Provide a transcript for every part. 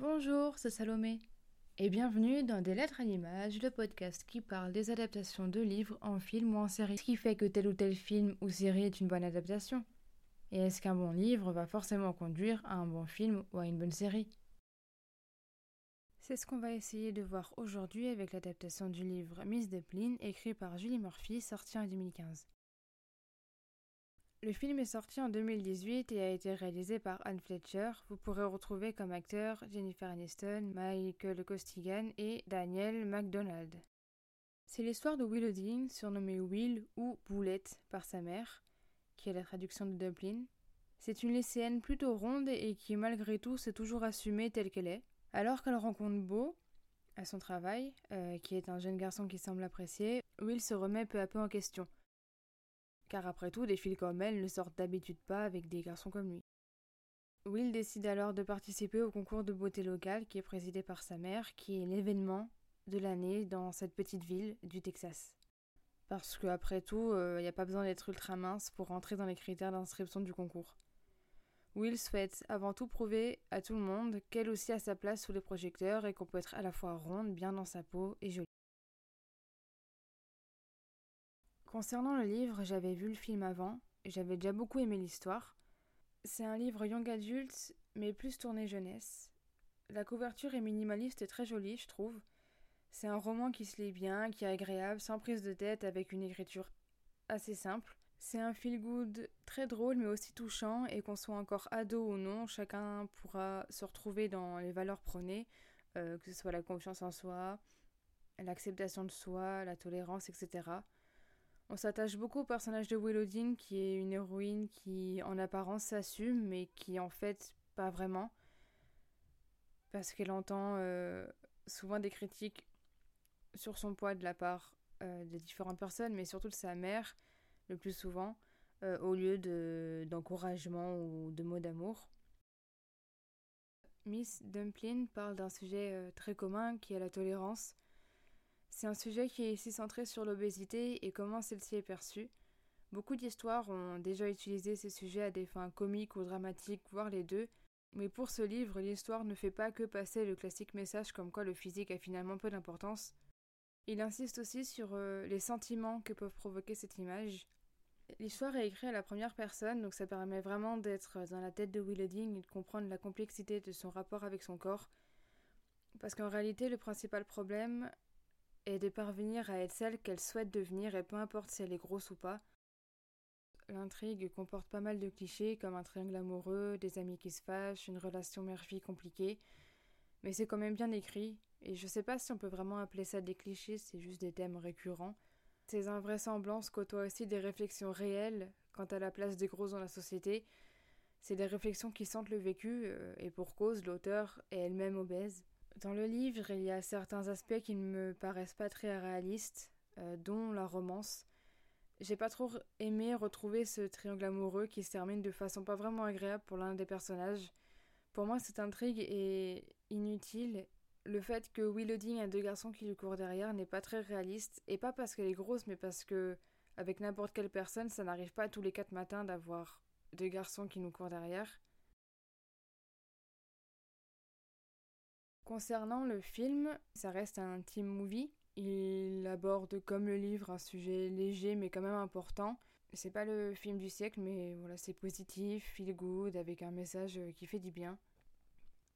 Bonjour, c'est Salomé. Et bienvenue dans Des Lettres à l'image, le podcast qui parle des adaptations de livres en film ou en série. Ce qui fait que tel ou tel film ou série est une bonne adaptation. Et est-ce qu'un bon livre va forcément conduire à un bon film ou à une bonne série? C'est ce qu'on va essayer de voir aujourd'hui avec l'adaptation du livre Miss Depline, écrit par Julie Murphy, sorti en 2015. Le film est sorti en 2018 et a été réalisé par Anne Fletcher. Vous pourrez retrouver comme acteurs Jennifer Aniston, Michael Costigan et Daniel MacDonald. C'est l'histoire de Willowding, surnommé Will ou Boulette par sa mère, qui est la traduction de Dublin. C'est une lycéenne plutôt ronde et qui, malgré tout, s'est toujours assumée telle qu'elle est. Alors qu'elle rencontre Beau, à son travail, euh, qui est un jeune garçon qui semble apprécier, Will se remet peu à peu en question car après tout, des filles comme elle ne sortent d'habitude pas avec des garçons comme lui. Will décide alors de participer au concours de beauté locale qui est présidé par sa mère, qui est l'événement de l'année dans cette petite ville du Texas. Parce qu'après tout, il euh, n'y a pas besoin d'être ultra mince pour rentrer dans les critères d'inscription du concours. Will souhaite avant tout prouver à tout le monde qu'elle aussi a sa place sous les projecteurs et qu'on peut être à la fois ronde, bien dans sa peau et jolie. Concernant le livre, j'avais vu le film avant, j'avais déjà beaucoup aimé l'histoire. C'est un livre young adulte, mais plus tourné jeunesse. La couverture est minimaliste et très jolie, je trouve. C'est un roman qui se lit bien, qui est agréable, sans prise de tête, avec une écriture assez simple. C'est un feel-good très drôle mais aussi touchant et qu'on soit encore ado ou non, chacun pourra se retrouver dans les valeurs prônées, euh, que ce soit la confiance en soi, l'acceptation de soi, la tolérance, etc. On s'attache beaucoup au personnage de Willowding, qui est une héroïne qui en apparence s'assume, mais qui en fait pas vraiment. Parce qu'elle entend euh, souvent des critiques sur son poids de la part euh, de différentes personnes, mais surtout de sa mère, le plus souvent, euh, au lieu d'encouragement ou de mots d'amour. Miss Dumplin parle d'un sujet très commun qui est la tolérance. C'est un sujet qui est ici centré sur l'obésité et comment celle-ci est perçue. Beaucoup d'histoires ont déjà utilisé ces sujets à des fins comiques ou dramatiques, voire les deux, mais pour ce livre, l'histoire ne fait pas que passer le classique message comme quoi le physique a finalement peu d'importance. Il insiste aussi sur euh, les sentiments que peuvent provoquer cette image. L'histoire est écrite à la première personne, donc ça permet vraiment d'être dans la tête de Willowding et de comprendre la complexité de son rapport avec son corps. Parce qu'en réalité, le principal problème, et de parvenir à être celle qu'elle souhaite devenir et peu importe si elle est grosse ou pas. L'intrigue comporte pas mal de clichés comme un triangle amoureux, des amis qui se fâchent, une relation mère-fille compliquée, mais c'est quand même bien écrit, et je sais pas si on peut vraiment appeler ça des clichés, c'est juste des thèmes récurrents. Ces invraisemblances côtoient aussi des réflexions réelles quant à la place des gros dans la société. C'est des réflexions qui sentent le vécu, euh, et pour cause, l'auteur est elle-même obèse. Dans le livre, il y a certains aspects qui ne me paraissent pas très réalistes, euh, dont la romance. J'ai pas trop aimé retrouver ce triangle amoureux qui se termine de façon pas vraiment agréable pour l'un des personnages. Pour moi, cette intrigue est inutile. Le fait que Willowding a deux garçons qui lui courent derrière n'est pas très réaliste, et pas parce qu'elle est grosse, mais parce que, avec n'importe quelle personne, ça n'arrive pas tous les quatre matins d'avoir deux garçons qui nous courent derrière. Concernant le film, ça reste un team movie. Il aborde comme le livre un sujet léger mais quand même important. C'est pas le film du siècle, mais voilà, c'est positif, feel good, avec un message qui fait du bien.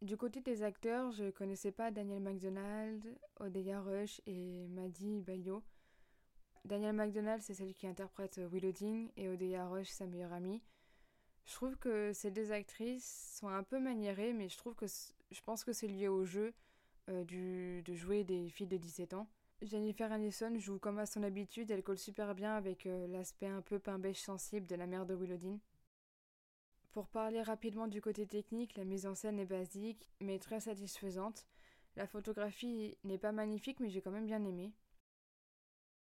Du côté des acteurs, je connaissais pas Daniel McDonald, Odeya Rush et Maddie Bayo. Daniel McDonald, c'est celle qui interprète Willowding et Odeya Rush, sa meilleure amie. Je trouve que ces deux actrices sont un peu maniérées, mais je trouve que je pense que c'est lié au jeu euh, de jouer des filles de 17 ans. Jennifer Aniston joue comme à son habitude, elle colle super bien avec euh, l'aspect un peu beige sensible de la mère de Willowdine. Pour parler rapidement du côté technique, la mise en scène est basique, mais très satisfaisante. La photographie n'est pas magnifique, mais j'ai quand même bien aimé.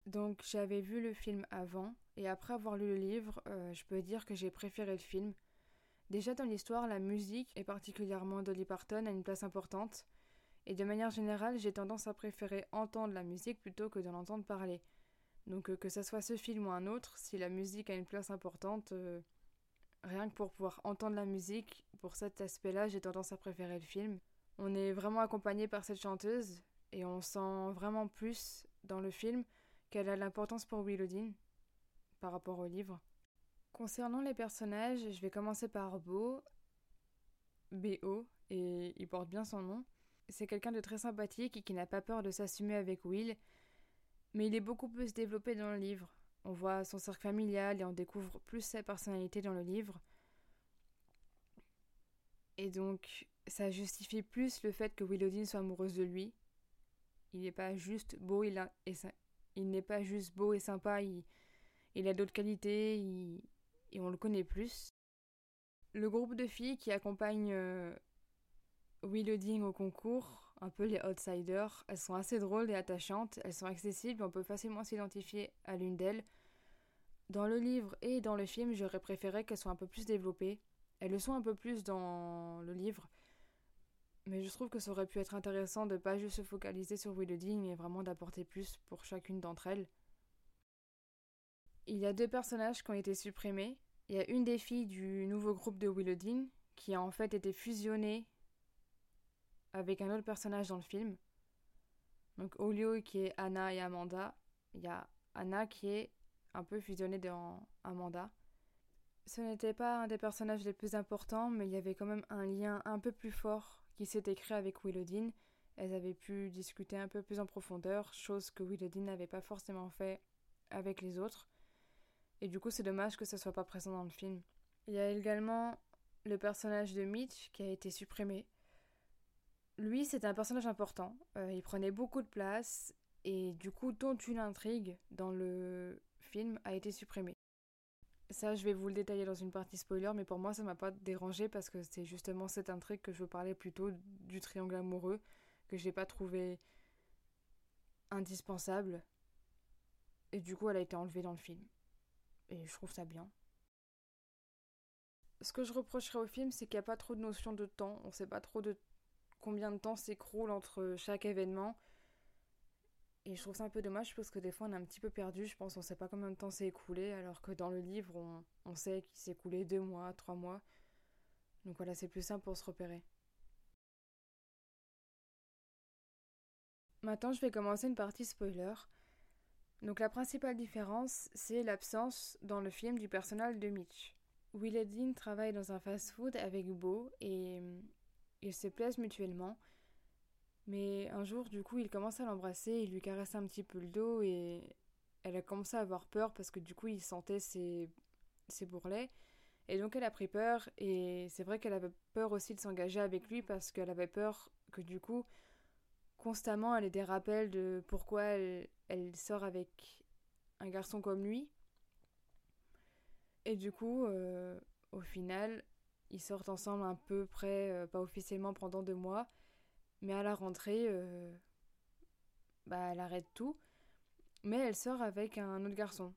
Donc j'avais vu le film avant, et après avoir lu le livre, euh, je peux dire que j'ai préféré le film. Déjà dans l'histoire, la musique, et particulièrement Dolly Parton, a une place importante, et de manière générale, j'ai tendance à préférer entendre la musique plutôt que de l'entendre parler. Donc euh, que ce soit ce film ou un autre, si la musique a une place importante, euh, rien que pour pouvoir entendre la musique, pour cet aspect-là, j'ai tendance à préférer le film. On est vraiment accompagné par cette chanteuse et on sent vraiment plus dans le film qu'elle a l'importance pour Willowdine par rapport au livre? Concernant les personnages, je vais commencer par Beau, B.O., et il porte bien son nom. C'est quelqu'un de très sympathique et qui n'a pas peur de s'assumer avec Will, mais il est beaucoup plus développé dans le livre. On voit son cercle familial et on découvre plus sa personnalité dans le livre. Et donc, ça justifie plus le fait que Willowdine soit amoureuse de lui. Il n'est pas juste beau, il, a, et il n'est pas juste beau et sympa, il, a d'autres qualités, et on le connaît plus. Le groupe de filles qui accompagnent euh, Willowding au concours, un peu les outsiders, elles sont assez drôles et attachantes, elles sont accessibles, on peut facilement s'identifier à l'une d'elles. Dans le livre et dans le film, j'aurais préféré qu'elles soient un peu plus développées. Elles le sont un peu plus dans le livre, mais je trouve que ça aurait pu être intéressant de pas juste se focaliser sur Willowding, mais vraiment d'apporter plus pour chacune d'entre elles. Il y a deux personnages qui ont été supprimés. Il y a une des filles du nouveau groupe de Willowding qui a en fait été fusionnée avec un autre personnage dans le film. Donc lieu qui est Anna et Amanda, il y a Anna qui est un peu fusionnée dans Amanda. Ce n'était pas un des personnages les plus importants, mais il y avait quand même un lien un peu plus fort qui s'était créé avec Willowdine. Elles avaient pu discuter un peu plus en profondeur, chose que Willowdine n'avait pas forcément fait avec les autres. Et du coup, c'est dommage que ça soit pas présent dans le film. Il y a également le personnage de Mitch qui a été supprimé. Lui, c'était un personnage important. Euh, il prenait beaucoup de place et du coup, toute une intrigue dans le film a été supprimée. Ça, je vais vous le détailler dans une partie spoiler, mais pour moi, ça m'a pas dérangé parce que c'est justement cette intrigue que je parler plutôt du triangle amoureux que j'ai pas trouvé indispensable. Et du coup, elle a été enlevée dans le film. Et je trouve ça bien. Ce que je reprocherais au film, c'est qu'il n'y a pas trop de notion de temps. On sait pas trop de combien de temps s'écroule entre chaque événement. Et je trouve ça un peu dommage parce que des fois on est un petit peu perdu. Je pense ne sait pas combien de temps s'est écoulé, alors que dans le livre on, on sait qu'il s'est écoulé deux mois, trois mois. Donc voilà, c'est plus simple pour se repérer. Maintenant, je vais commencer une partie spoiler. Donc la principale différence, c'est l'absence dans le film du personnel de Mitch. Will travaille dans un fast-food avec Beau et euh, ils se plaisent mutuellement. Mais un jour, du coup, il commence à l'embrasser, il lui caresse un petit peu le dos et elle a commencé à avoir peur parce que du coup, il sentait ses, ses bourrelets. Et donc, elle a pris peur et c'est vrai qu'elle avait peur aussi de s'engager avec lui parce qu'elle avait peur que du coup, constamment, elle ait des rappels de pourquoi elle, sort avec un garçon comme lui. Et du coup, euh, au final, ils sortent ensemble un peu près, euh, pas officiellement pendant deux mois. Mais à la rentrée, euh, bah, elle arrête tout. Mais elle sort avec un autre garçon.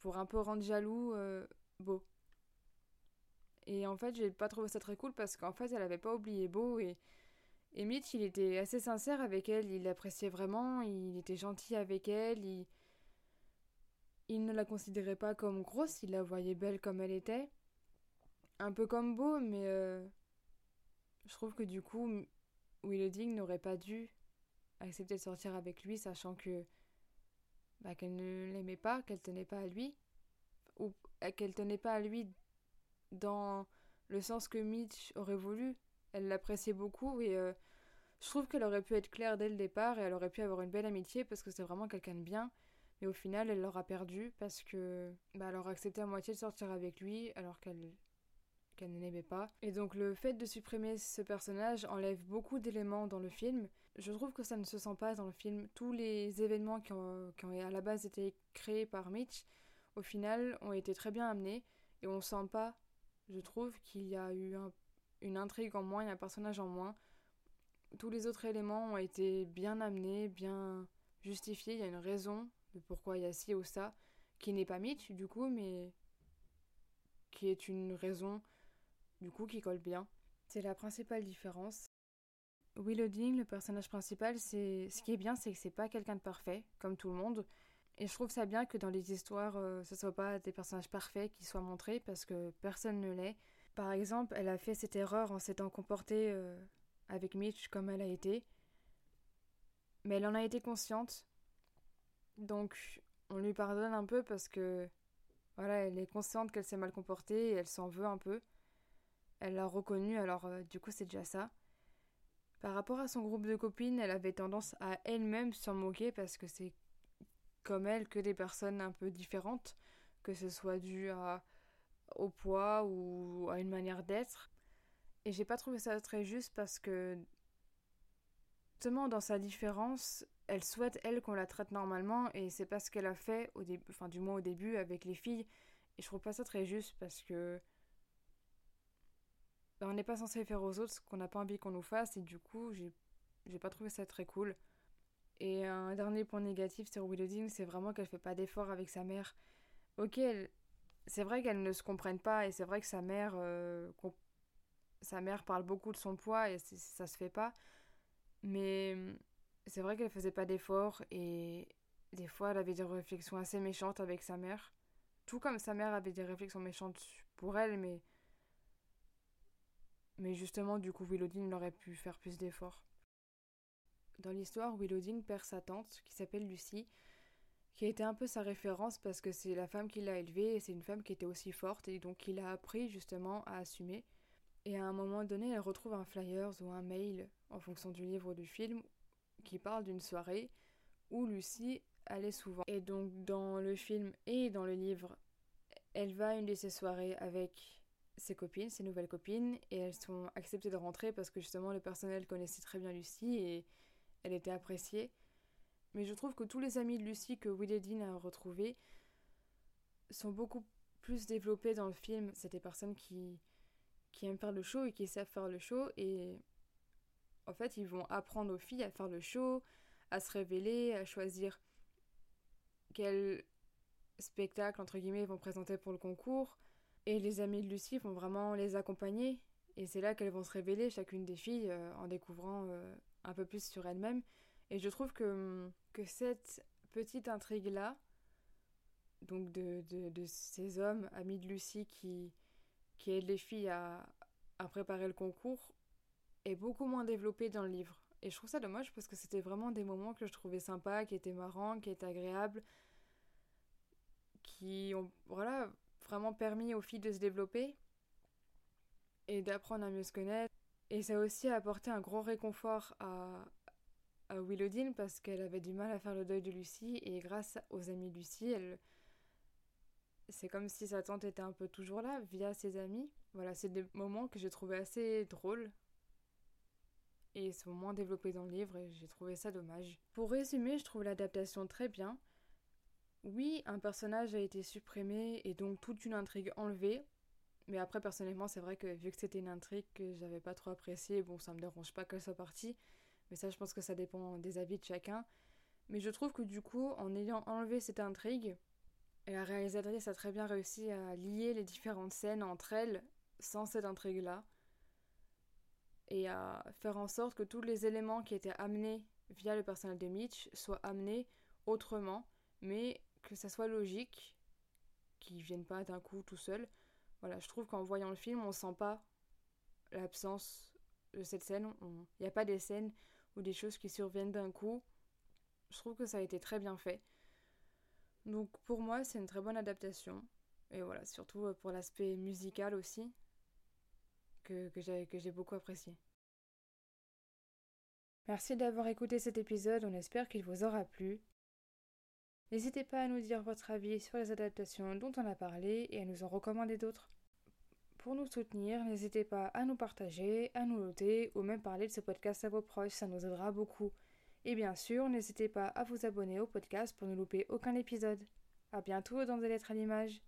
Pour un peu rendre jaloux Beau. Et en fait, j'ai pas trouvé ça très cool parce qu'en fait, elle avait pas oublié Beau et et Mitch, il était assez sincère avec elle, il l'appréciait vraiment, il était gentil avec elle, il... il ne la considérait pas comme grosse, il la voyait belle comme elle était. Un peu comme beau, mais euh, je trouve que du coup, Willowding n'aurait pas dû accepter de sortir avec lui, sachant que bah, qu'elle ne l'aimait pas, qu'elle tenait pas à lui, ou euh, qu'elle tenait pas à lui dans le sens que Mitch aurait voulu elle l'appréciait beaucoup et euh, je trouve qu'elle aurait pu être claire dès le départ et elle aurait pu avoir une belle amitié parce que c'est vraiment quelqu'un de bien. Mais au final, elle l'aura perdu parce que bah, elle aura accepté à moitié de sortir avec lui alors qu'elle qu'elle ne l'aimait pas. Et donc le fait de supprimer ce personnage enlève beaucoup d'éléments dans le film. Je trouve que ça ne se sent pas dans le film. Tous les événements qui ont, qui ont à la base été créés par Mitch, au final, ont été très bien amenés et on sent pas, je trouve, qu'il y a eu un une intrigue en moins, il un personnage en moins. Tous les autres éléments ont été bien amenés, bien justifiés. Il y a une raison de pourquoi il y a ci ou ça, qui n'est pas Mitch du coup, mais qui est une raison du coup qui colle bien. C'est la principale différence. Willowding, le personnage principal, c'est ce qui est bien, c'est que c'est pas quelqu'un de parfait, comme tout le monde. Et je trouve ça bien que dans les histoires, euh, ce soit pas des personnages parfaits qui soient montrés, parce que personne ne l'est. Par exemple, elle a fait cette erreur en s'étant comportée euh, avec Mitch comme elle a été. Mais elle en a été consciente. Donc on lui pardonne un peu parce que voilà, elle est consciente qu'elle s'est mal comportée et elle s'en veut un peu. Elle l'a reconnu, alors euh, du coup c'est déjà ça. Par rapport à son groupe de copines, elle avait tendance à elle-même s'en moquer parce que c'est comme elle que des personnes un peu différentes, que ce soit dû au poids ou à une manière d'être. Et j'ai pas trouvé ça très juste parce que justement dans sa différence, elle souhaite elle qu'on la traite normalement et c'est pas ce qu'elle a fait au début, enfin du moins au début avec les filles. Et je trouve pas ça très juste parce que ben, on n'est pas censé faire aux autres ce qu'on n'a pas envie qu'on nous fasse et du coup j'ai pas trouvé ça très cool. Et un dernier point négatif sur Willowding, c'est vraiment qu'elle fait pas d'efforts avec sa mère. Ok, c'est vrai qu'elles ne se comprennent pas et c'est vrai que sa mère, euh, sa mère parle beaucoup de son poids et ça se fait pas. Mais c'est vrai qu'elle faisait pas d'efforts et des fois elle avait des réflexions assez méchantes avec sa mère. Tout comme sa mère avait des réflexions méchantes pour elle, mais mais justement, du coup, Willowding aurait pu faire plus d'efforts. Dans l'histoire, Willowding perd sa tante, qui s'appelle Lucie, qui été un peu sa référence parce que c'est la femme qui l'a élevée et c'est une femme qui était aussi forte et donc qui l'a appris justement à assumer. Et à un moment donné, elle retrouve un flyers ou un mail, en fonction du livre ou du film, qui parle d'une soirée où Lucie allait souvent. Et donc dans le film et dans le livre, elle va à une de ces soirées avec ses copines, ses nouvelles copines, et elles sont acceptées de rentrer parce que justement le personnel connaissait très bien Lucie et elle était appréciée. Mais je trouve que tous les amis de Lucie que Dean a retrouvés sont beaucoup plus développés dans le film. C'est des personnes qui, qui aiment faire le show et qui savent faire le show et en fait ils vont apprendre aux filles à faire le show, à se révéler, à choisir quel spectacle entre guillemets ils vont présenter pour le concours et les amis de Lucie vont vraiment les accompagner. Et c'est là qu'elles vont se révéler, chacune des filles, euh, en découvrant euh, un peu plus sur elles-mêmes. Et je trouve que, que cette petite intrigue-là, donc de, de, ces hommes, amis de Lucie, qui, qui aident les filles à, à préparer le concours, est beaucoup moins développée dans le livre. Et je trouve ça dommage parce que c'était vraiment des moments que je trouvais sympas, qui étaient marrants, qui étaient agréables, qui ont, voilà, vraiment permis aux filles de se développer et d'apprendre à mieux se connaître. Et ça a aussi apporté un gros réconfort à, à Willowdine parce qu'elle avait du mal à faire le deuil de Lucie et grâce aux amis de Lucie, elle... c'est comme si sa tante était un peu toujours là via ses amis. Voilà, c'est des moments que j'ai trouvé assez drôles et sont moins développés dans le livre et j'ai trouvé ça dommage. Pour résumer, je trouve l'adaptation très bien. Oui, un personnage a été supprimé et donc toute une intrigue enlevée. Mais après, personnellement, c'est vrai que vu que c'était une intrigue que j'avais pas trop appréciée, bon, ça me dérange pas qu'elle soit partie. Mais ça, je pense que ça dépend des avis de chacun. Mais je trouve que du coup, en ayant enlevé cette intrigue, la réalisatrice a très bien réussi à lier les différentes scènes entre elles sans cette intrigue-là. Et à faire en sorte que tous les éléments qui étaient amenés via le personnage de Mitch soient amenés autrement, mais que ça soit logique, qu'ils viennent pas d'un coup tout seul. Voilà, je trouve qu'en voyant le film, on sent pas l'absence de cette scène. Il n'y a pas des scènes ou des choses qui surviennent d'un coup. Je trouve que ça a été très bien fait. Donc pour moi, c'est une très bonne adaptation. Et voilà, surtout euh, pour l'aspect musical aussi, que, que j'ai beaucoup apprécié. Merci d'avoir écouté cet épisode, on espère qu'il vous aura plu. N'hésitez pas à nous dire votre avis sur les adaptations dont on a parlé et à nous en recommander d'autres. Pour nous soutenir, n'hésitez pas à nous partager, à nous noter ou même parler de ce podcast à vos proches, ça nous aidera beaucoup. Et bien sûr, n'hésitez pas à vous abonner au podcast pour ne louper aucun épisode. A bientôt dans des lettres à l'image.